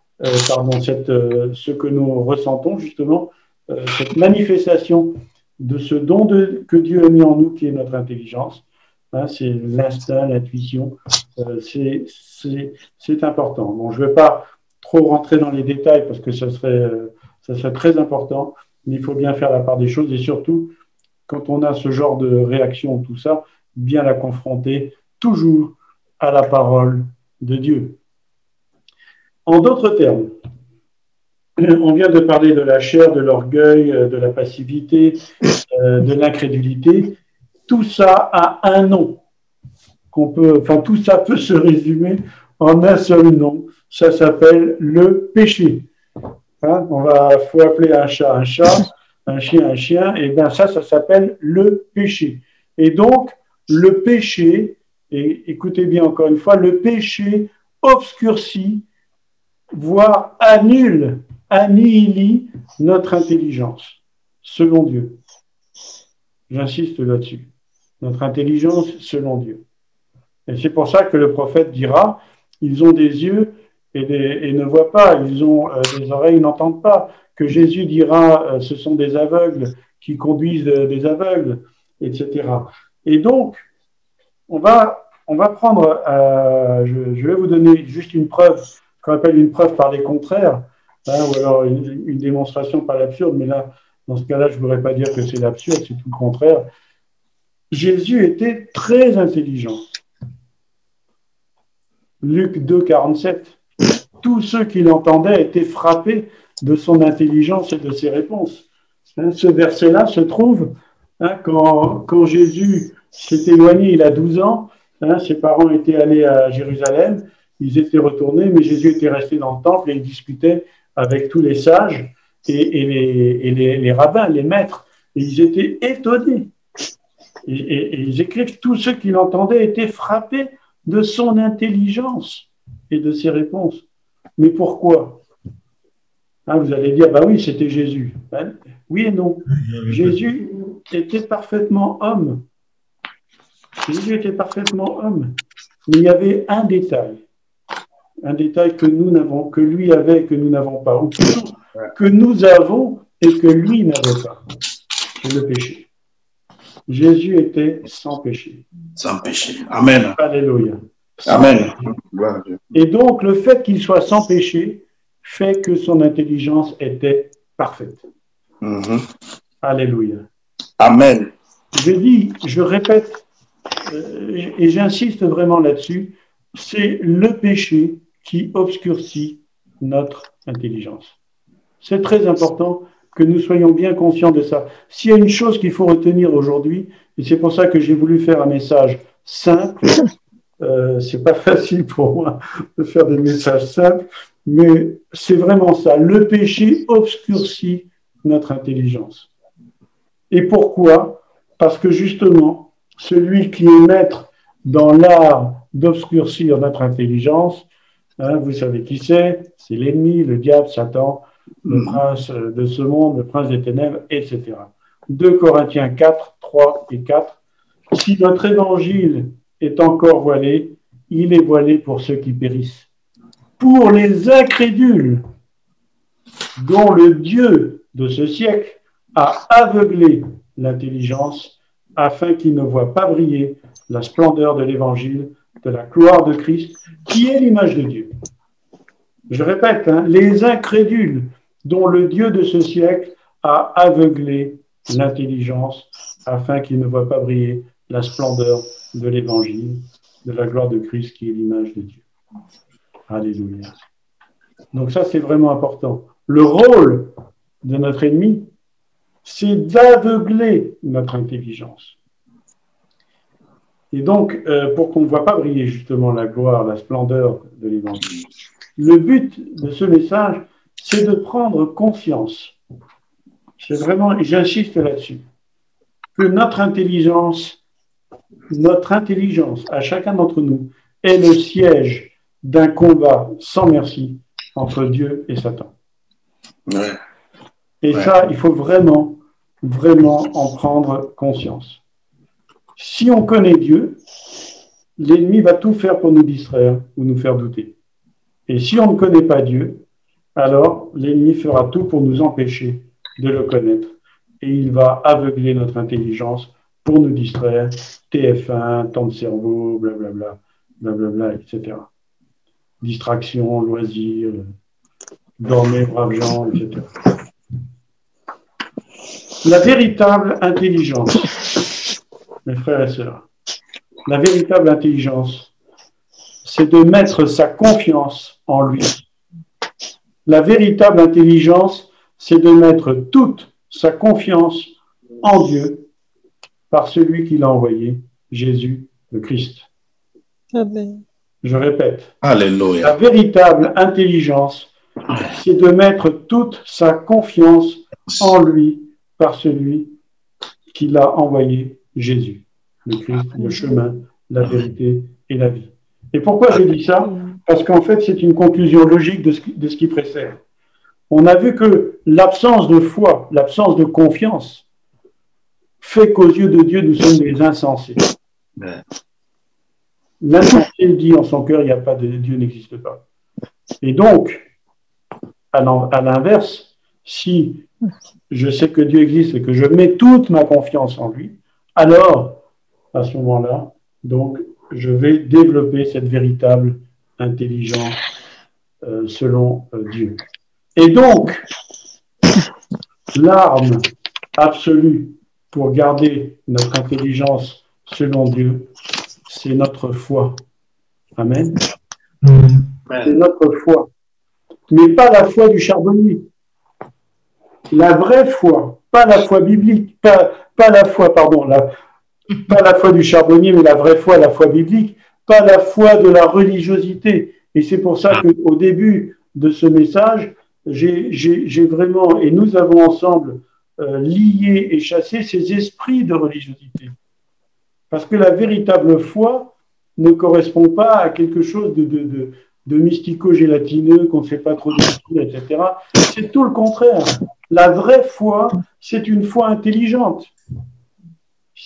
pardon, cette, euh, ce que nous ressentons justement, euh, cette manifestation de ce don que Dieu a mis en nous, qui est notre intelligence. Hein, c'est l'instinct, l'intuition. c'est important. Bon, je ne vais pas trop rentrer dans les détails parce que ça serait, ça serait très important mais il faut bien faire la part des choses et surtout, quand on a ce genre de réaction, tout ça, bien la confronter toujours à la parole de Dieu. En d'autres termes, on vient de parler de la chair, de l'orgueil, de la passivité, euh, de l'incrédulité. Tout ça a un nom. Qu'on peut, enfin, tout ça peut se résumer en un seul nom. Ça s'appelle le péché. Hein, on va, faut appeler un chat un chat, un chien un chien, et bien ça, ça s'appelle le péché. Et donc, le péché, et écoutez bien encore une fois, le péché obscurcit, voire annule, annihilie notre intelligence, selon Dieu. J'insiste là-dessus. Notre intelligence selon Dieu. Et c'est pour ça que le prophète dira, ils ont des yeux et, ne voient pas, ils ont euh, des oreilles, n'entendent pas. Que Jésus dira, euh, ce sont des aveugles qui conduisent euh, des aveugles, etc. Et donc, on va, on va prendre, je, vais vous donner juste une preuve, qu'on appelle une preuve par les contraires, hein, ou alors une, démonstration par l'absurde, mais là, dans ce cas-là, je ne voudrais pas dire que c'est l'absurde, c'est tout le contraire. Jésus était très intelligent. Luc 2, 47 tous ceux qui l'entendaient étaient frappés de son intelligence et de ses réponses. Hein, ce verset-là se trouve hein, quand, Jésus s'est éloigné, il a 12 ans, ses parents étaient allés à Jérusalem, ils étaient retournés, mais Jésus était resté dans le temple et il discutait avec tous les sages et, les, rabbins, les maîtres. Et ils étaient étonnés. Et, et ils écrivent, tous ceux qui l'entendaient étaient frappés de son intelligence et de ses réponses. Mais pourquoi? Ah, Vous allez dire, bah oui, c'était Jésus. Ben, oui et non. Jésus était parfaitement homme. Jésus était parfaitement homme. Mais il y avait un détail. Un détail que nous n'avons, que lui avait et que nous n'avons pas. Ou plutôt, que nous avons et que lui n'avait pas. C'est le péché. Jésus était sans péché. Sans péché. Amen. Alléluia. Amen. Et donc, le fait qu'il soit sans péché fait que son intelligence était parfaite. Mm-hmm. Alléluia. Amen. Je dis, je répète, euh, et j'insiste vraiment là-dessus, c'est le péché qui obscurcit notre intelligence. C'est très important que nous soyons bien conscients de ça. S'il y a une chose qu'il faut retenir aujourd'hui, et c'est pour ça que j'ai voulu faire un message simple, euh, c'est pas facile pour moi de faire des messages simples, mais c'est vraiment ça. Le péché obscurcit notre intelligence. Et pourquoi? Parce que justement, celui qui est maître dans l'art d'obscurcir notre intelligence, Hein, vous savez qui c'est? C'est l'ennemi, le diable, Satan, le Mhm. prince de ce monde, le prince des ténèbres, etc. 2 Corinthiens 4, 3 et 4. Si notre évangile est encore voilé, il est voilé pour ceux qui périssent. Pour les incrédules, dont le Dieu de ce siècle a aveuglé l'intelligence afin qu'ils ne voient pas briller la splendeur de l'évangile, de la gloire de Christ, qui est l'image de Dieu. Je répète, hein, les incrédules dont le Dieu de ce siècle a aveuglé l'intelligence afin qu'ils ne voient pas briller la splendeur de l'évangile, de la gloire de Christ qui est l'image de Dieu. Alléluia. Donc ça, c'est vraiment important. Le rôle de notre ennemi, c'est d'aveugler notre intelligence. Et donc, euh, pour qu'on ne voit pas briller justement la gloire, la splendeur de l'évangile, le but de ce message, c'est de prendre conscience. C'est vraiment, j'insiste là-dessus, que notre intelligence, notre intelligence à chacun d'entre nous est le siège d'un combat sans merci entre Dieu et Satan. Ouais. Et Ouais. ça, il faut vraiment, vraiment en prendre conscience. Si on connaît Dieu, l'ennemi va tout faire pour nous distraire ou nous faire douter. Et si on ne connaît pas Dieu, alors l'ennemi fera tout pour nous empêcher de le connaître. Et il va aveugler notre intelligence pour nous distraire. TF1, temps de cerveau, blablabla, blablabla, etc. Distraction, loisirs, dormez, braves gens, etc. La véritable intelligence, mes frères et sœurs, la véritable intelligence, c'est de mettre sa confiance en lui. La véritable intelligence, c'est de mettre toute sa confiance en Dieu par celui qui l'a envoyé, Jésus le Christ. Amen. Je répète, Alléluia. la véritable intelligence, c'est de mettre toute sa confiance en lui par celui qui l'a envoyé, Jésus, le Christ, le chemin, la vérité et la vie. Et pourquoi je dis ça Parce qu'en fait, c'est une conclusion logique de ce, qui- de ce qui précède. On a vu que l'absence de foi, l'absence de confiance, fait qu'aux yeux de Dieu, nous sommes des insensés. L'insensé dit en son cœur, il n'y a pas de Dieu n'existe pas. Et donc, à l'inverse, si je sais que Dieu existe et que je mets toute ma confiance en lui, alors, à ce moment-là, donc, je vais développer cette véritable intelligence euh, selon euh, Dieu. Et donc, l'arme absolue pour garder notre intelligence selon Dieu, c'est notre foi. Amen. C'est notre foi. Mais pas la foi du charbonnier. La vraie foi, pas la foi biblique, pas, pas la foi, pardon, la, pas la foi du charbonnier, mais la vraie foi, la foi biblique, pas la foi de la religiosité. Et c'est pour ça qu'au début de ce message, j'ai vraiment, et nous avons ensemble euh, lié et chassé ces esprits de religiosité. Parce que la véritable foi ne correspond pas à quelque chose de, de, de, de mystico-gélatineux qu'on ne sait pas trop définir, etc. C'est tout le contraire. La vraie foi, c'est une foi intelligente.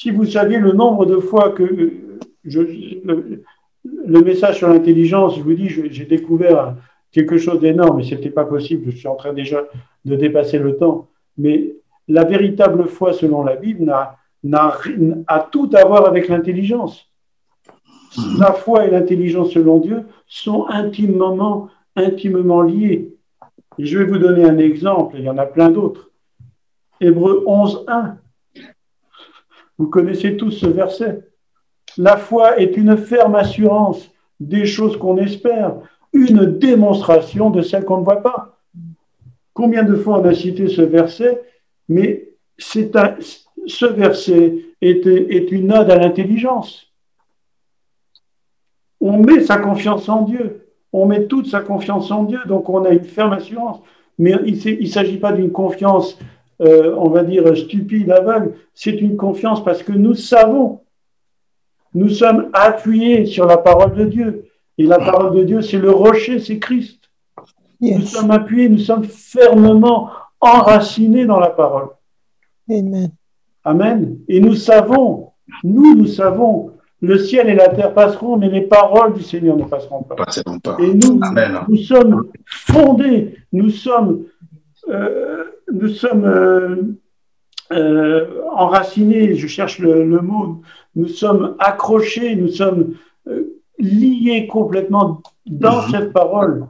Si vous saviez le nombre de fois que euh, le, message sur l'intelligence, je vous dis, j'ai découvert quelque chose d'énorme et c'était pas possible. Je suis en train déjà de dépasser le temps. Mais la véritable foi, selon la Bible, n'a n'a a tout à voir avec l'intelligence. La foi et l'intelligence selon Dieu sont intimement, intimement liés. Et je vais vous donner un exemple, il y en a plein d'autres. Hébreu 11, 1. Vous connaissez tous ce verset. La foi est une ferme assurance des choses qu'on espère, une démonstration de celles qu'on ne voit pas. Combien de fois on a cité ce verset, mais ce verset est, est une ode à l'intelligence. On met sa confiance en Dieu, on met toute sa confiance en Dieu, donc on a une ferme assurance. Mais il ne s'agit pas d'une confiance, euh, on va dire, stupide, aveugle, c'est une confiance parce que nous savons, nous sommes appuyés sur la parole de Dieu. Et la parole de Dieu, c'est le rocher, c'est Christ. Nous sommes appuyés, nous sommes fermement enracinés dans la parole. Amen. Amen. Et nous savons, nous, nous savons, le ciel et la terre passeront, mais les paroles du Seigneur ne passeront pas. Passeront pas. Et nous, Amen. nous sommes fondés, nous sommes, euh, nous sommes euh, euh, enracinés, je cherche le, le mot, nous sommes accrochés, nous sommes euh, liés complètement dans Mhm. cette parole.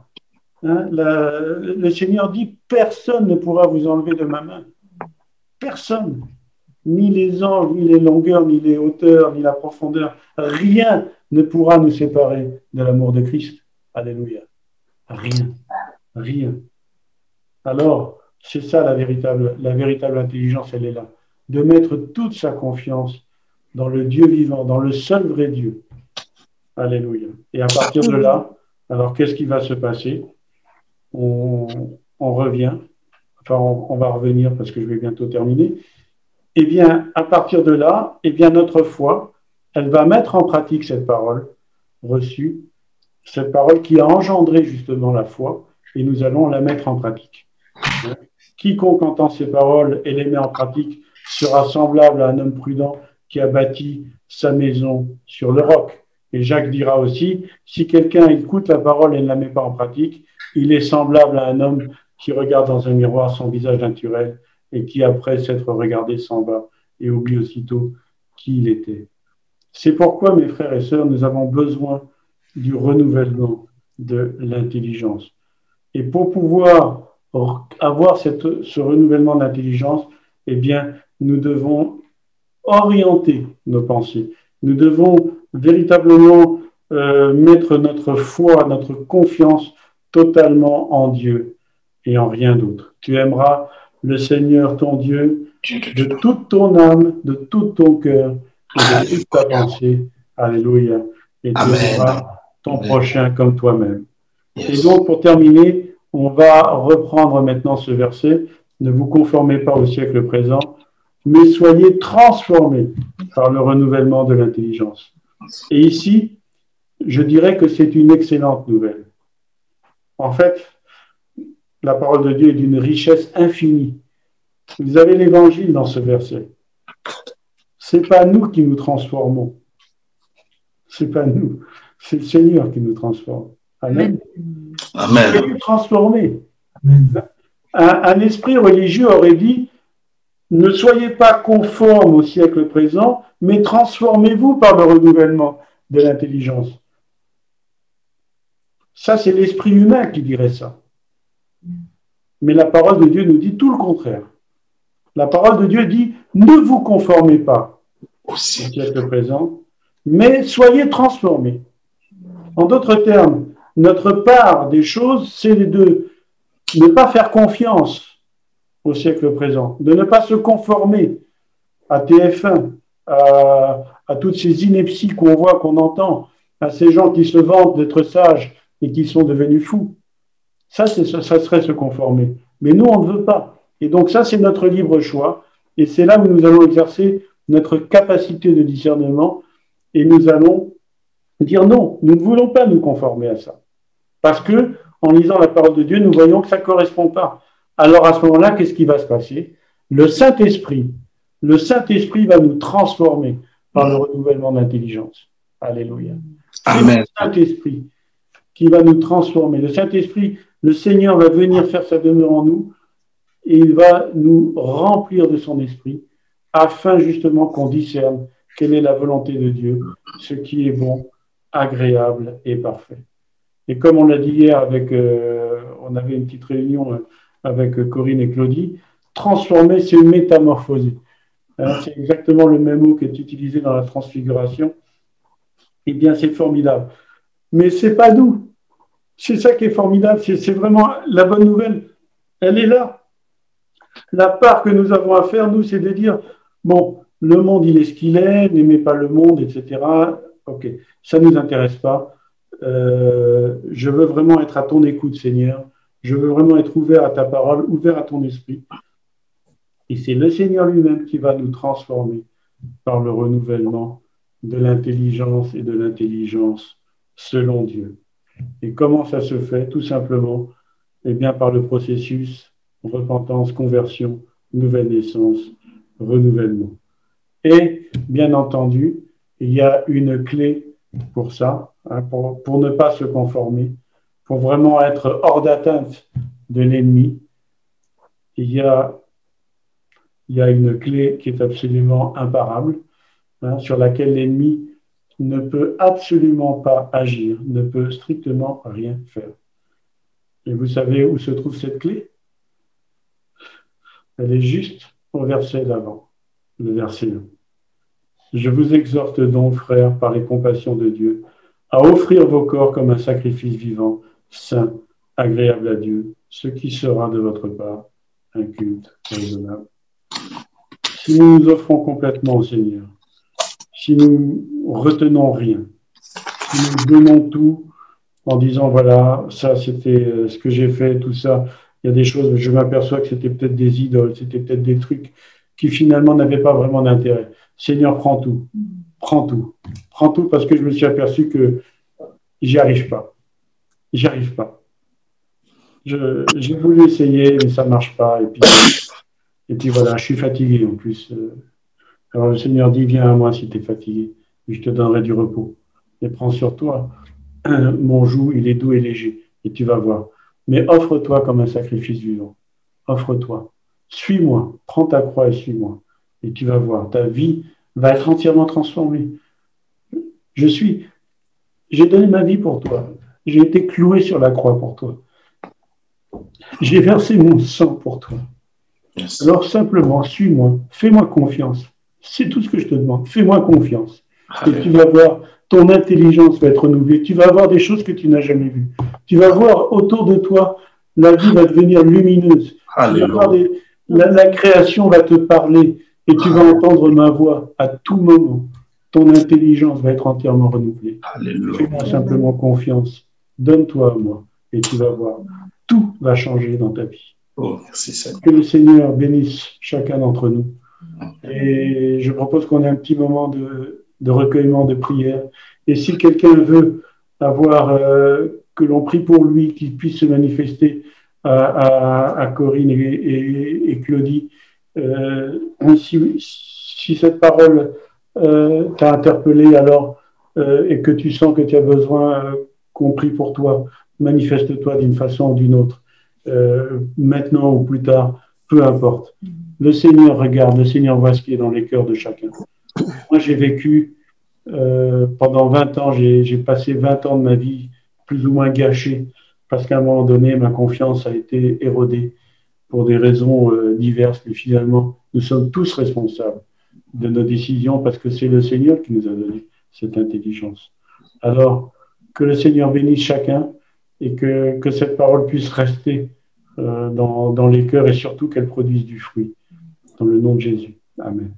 Hein, la- le Seigneur dit, personne ne pourra vous enlever de ma main. Personne. Ni les anges, ni les longueurs, ni les hauteurs, ni la profondeur. Rien ne pourra nous séparer de l'amour de Christ. Alléluia. Rien. Rien. Alors, c'est ça la véritable, la véritable intelligence, elle est là. De mettre toute sa confiance dans le Dieu vivant, dans le seul vrai Dieu. Alléluia. Et à partir de là, alors qu'est-ce qui va se passer? On, on revient, enfin on, on va revenir parce que je vais bientôt terminer. Eh bien, à partir de là, eh bien notre foi, elle va mettre en pratique cette parole reçue, cette parole qui a engendré justement la foi, et nous allons la mettre en pratique. Quiconque entend ces paroles et les met en pratique sera semblable à un homme prudent qui a bâti sa maison sur le roc. Et Jacques dira aussi, si quelqu'un écoute la parole et ne la met pas en pratique, il est semblable à un homme qui regarde dans un miroir son visage naturel et qui, après s'être regardé, s'en va et oublie aussitôt qui il était. C'est pourquoi, mes frères et sœurs, nous avons besoin du renouvellement de l'intelligence. Et pour pouvoir avoir cette, ce renouvellement d'intelligence, eh bien, nous devons orienter nos pensées. Nous devons véritablement euh, mettre notre foi, notre confiance totalement en Dieu et en rien d'autre. Tu aimeras le Seigneur ton Dieu de toute ton âme, de tout ton cœur et de toute ta pensée. Alléluia. Et tu aimeras ton Amen. prochain comme toi-même. Et donc, pour terminer, on va reprendre maintenant ce verset. Ne vous conformez pas au siècle présent, mais soyez transformés par le renouvellement de l'intelligence. Et ici, je dirais que c'est une excellente nouvelle. En fait, la parole de Dieu est d'une richesse infinie. Vous avez l'évangile dans ce verset. C'est pas nous qui nous transformons. C'est pas nous. C'est le Seigneur qui nous transforme. Amen. Amen. Soyez transformés. Un, un esprit religieux aurait dit ne soyez pas conformes au siècle présent, mais transformez-vous par le renouvellement de l'intelligence. Ça, c'est l'esprit humain qui dirait ça. Mais la parole de Dieu nous dit tout le contraire. La parole de Dieu dit ne vous conformez pas au siècle présent, mais soyez transformés. En d'autres termes, notre part des choses, c'est de ne pas faire confiance au siècle présent, de ne pas se conformer à TF1, à, toutes ces inepties qu'on voit, qu'on entend, à ces gens qui se vantent d'être sages et qui sont devenus fous. Ça, ça, ça serait se conformer. Mais nous, on ne veut pas. Et donc ça, c'est notre libre choix. Et c'est là où nous allons exercer notre capacité de discernement et nous allons dire non, nous ne voulons pas nous conformer à ça. Parce que, en lisant la parole de Dieu, nous voyons que ça ne correspond pas. Alors à ce moment-là, qu'est-ce qui va se passer? Le Saint-Esprit, le Saint-Esprit va nous transformer par le renouvellement d'intelligence. Alléluia. C'est Amen. le Saint-Esprit qui va nous transformer. Le Saint-Esprit, le Seigneur va venir faire sa demeure en nous et il va nous remplir de son esprit afin justement qu'on discerne quelle est la volonté de Dieu, ce qui est bon, agréable et parfait. Et comme on l'a dit hier avec, euh, on avait une petite réunion euh, avec Corinne et Claudie, transformer, c'est métamorphoser. Hein, c'est exactement le même mot qui est utilisé dans la transfiguration. Eh bien, c'est formidable. Mais c'est pas nous. C'est ça qui est formidable. C'est vraiment la bonne nouvelle. Elle est là. La part que nous avons à faire, nous, c'est de dire bon, le monde, il est ce qu'il est, n'aimez pas le monde, etc. Ok, ça ne nous intéresse pas. Euh, je veux vraiment être à ton écoute, Seigneur. Je veux vraiment être ouvert à ta parole, ouvert à ton esprit. Et c'est le Seigneur lui-même qui va nous transformer par le renouvellement de l'intelligence et de l'intelligence selon Dieu. Et comment ça se fait Tout simplement, eh bien, par le processus repentance, conversion, nouvelle naissance, renouvellement. Et, bien entendu, il y a une clé pour ça, hein, pour, ne pas se conformer, pour vraiment être hors d'atteinte de l'ennemi. Il y a, il y a une clé qui est absolument imparable, hein, sur laquelle l'ennemi ne peut absolument pas agir, ne peut strictement rien faire. Et vous savez où se trouve cette clé? Elle est juste au verset d'avant, le verset 1. Je vous exhorte donc, frères, par les compassions de Dieu, à offrir vos corps comme un sacrifice vivant, saint, agréable à Dieu, ce qui sera de votre part un culte raisonnable. Si nous nous offrons complètement au Seigneur, si nous retenons rien, si nous donnons tout en disant voilà, ça c'était euh, ce que j'ai fait, tout ça, il y a des choses, je m'aperçois que c'était peut-être des idoles, c'était peut-être des trucs qui finalement n'avaient pas vraiment d'intérêt. Seigneur, prends tout, prends tout, prends tout parce que je me suis aperçu que j'y arrive pas, j'y arrive pas. J'ai voulu essayer, mais ça marche pas. Et puis, et puis voilà, je suis fatigué en plus. Alors le Seigneur dit, viens à moi si tu es fatigué, je te donnerai du repos. Et prends sur toi mon joug, il est doux et léger, et tu vas voir. Mais offre-toi comme un sacrifice vivant. Offre-toi. Suis-moi, prends ta croix et suis-moi. Et tu vas voir, ta vie va être entièrement transformée. Je suis, j'ai donné ma vie pour toi. J'ai été cloué sur la croix pour toi. J'ai versé mon sang pour toi. Alors simplement, suis-moi, fais-moi confiance. C'est tout ce que je te demande. Fais-moi confiance. Et tu vas voir, ton intelligence va être renouvelée. Tu vas voir des choses que tu n'as jamais vues. Tu vas voir autour de toi, la vie va devenir lumineuse. la, création va te parler et tu vas entendre ma voix à tout moment. Ton intelligence va être entièrement renouvelée. Fais-moi simplement confiance. Donne-toi à moi et tu vas voir. Tout va changer dans ta vie. Oh, que le Seigneur bénisse chacun d'entre nous. Et je propose qu'on ait un petit moment de, recueillement, de prière. Et si quelqu'un veut avoir euh, que l'on prie pour lui, qu'il puisse se manifester à, Corinne et, Claudie, euh, si, cette parole euh, t'a interpellé alors et que tu sens que tu as besoin qu'on prie pour toi, manifeste-toi d'une façon ou d'une autre, maintenant ou plus tard, peu importe. Le Seigneur regarde, le Seigneur voit ce qui est dans les cœurs de chacun. Moi, j'ai vécu euh, pendant 20 ans, j'ai passé 20 ans de ma vie plus ou moins gâchés parce qu'à un moment donné, ma confiance a été érodée pour des raisons euh, diverses. Mais finalement, nous sommes tous responsables de nos décisions parce que c'est le Seigneur qui nous a donné cette intelligence. Alors, que le Seigneur bénisse chacun et que, que cette parole puisse rester euh, dans, dans les cœurs et surtout qu'elle produise du fruit. Dans le nom de Jésus. Amen.